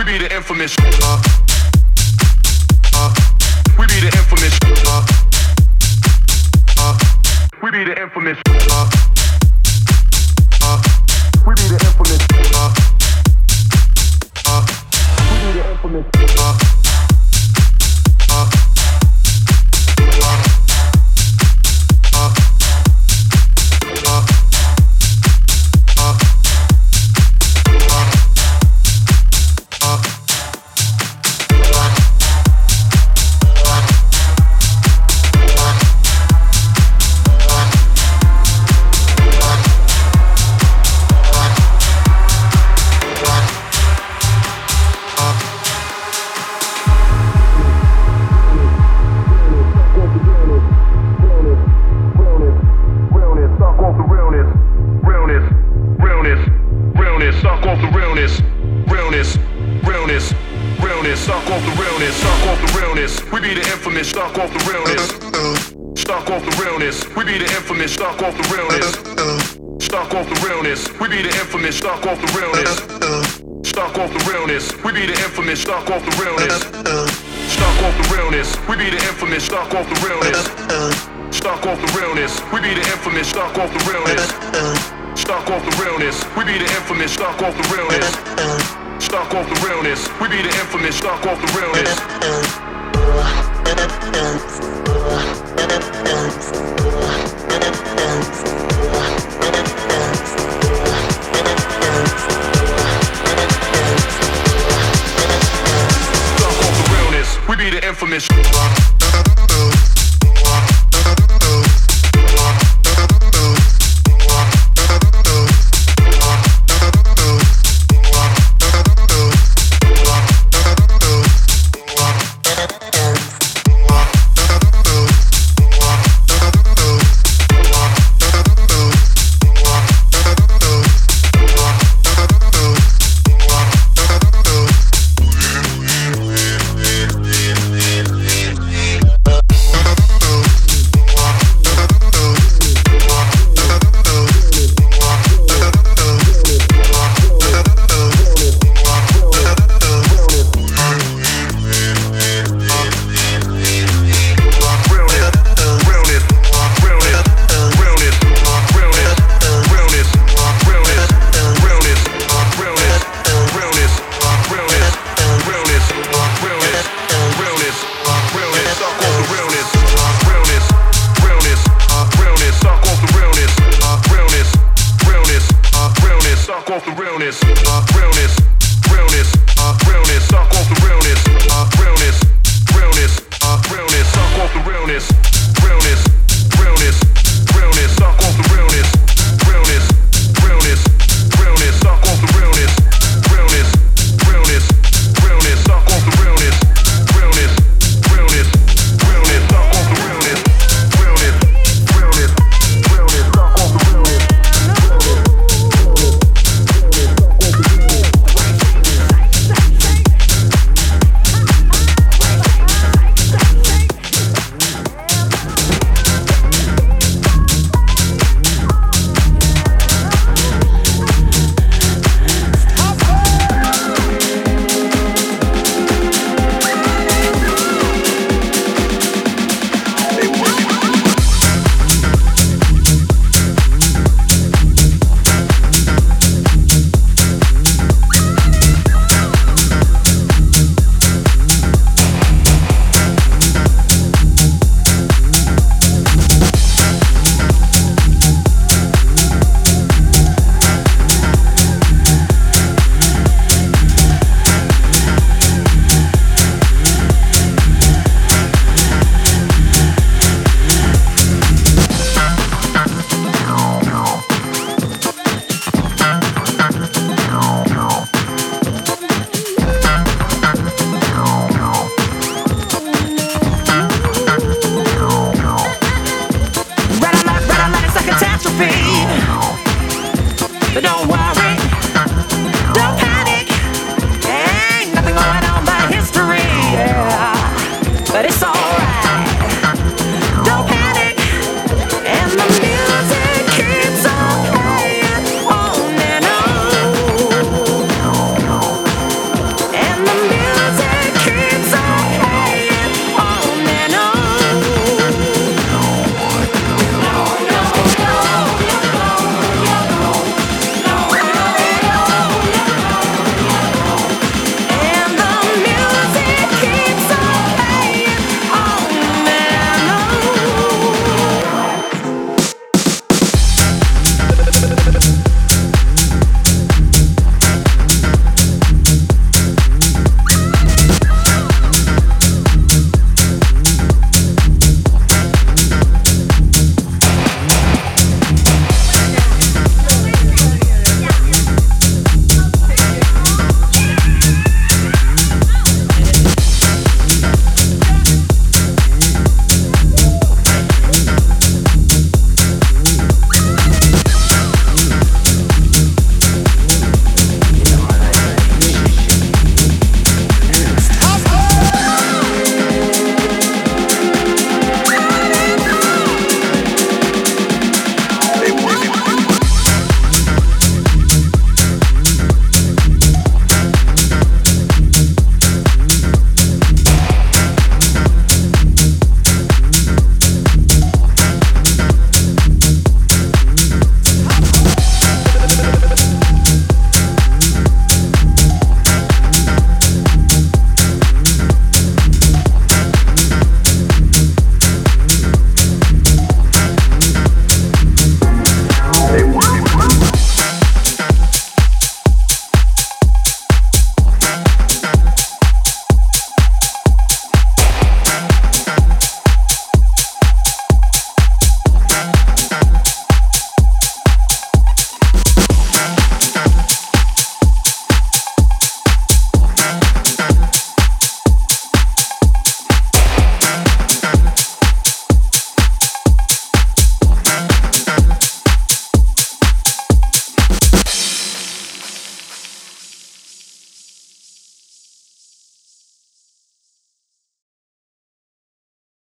We be the infamous. Uh, we be the infamous. We be the infamous. We be the infamous. Infamous. Uh, infamous, stuck off the realness. Stuck off the realness. We be the infamous, stuck off the realness. Stuck off the realness. We be the infamous, stuck off the realness. Stuck off the realness. We be the infamous, stuck off the realness. Stuck off the realness. We be the infamous, stuck off the realness. Stuck off the realness. We be the infamous, stuck off the realness. Stuck off the realness. We be the infamous, stuck off the realness. Stuck off the realness. We be the infamous, stuck off the realness. The infamous.